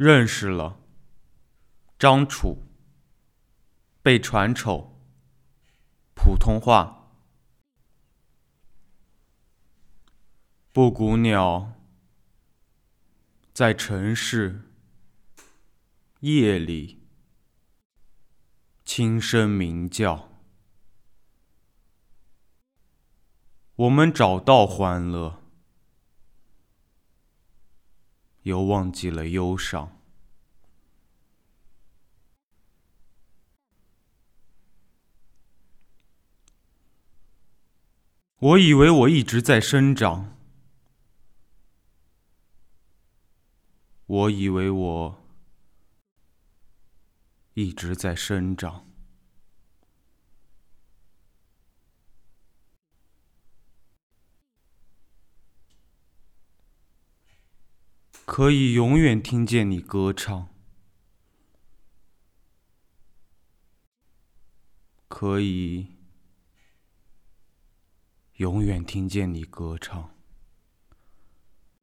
认识了，张楚，被传丑，普通话。布谷鸟在城市夜里轻声鸣叫，我们找到欢乐。又忘记了忧伤。我以为我一直在生长，我以为我一直在生长。可以永远听见你歌唱，可以永远听见你歌唱。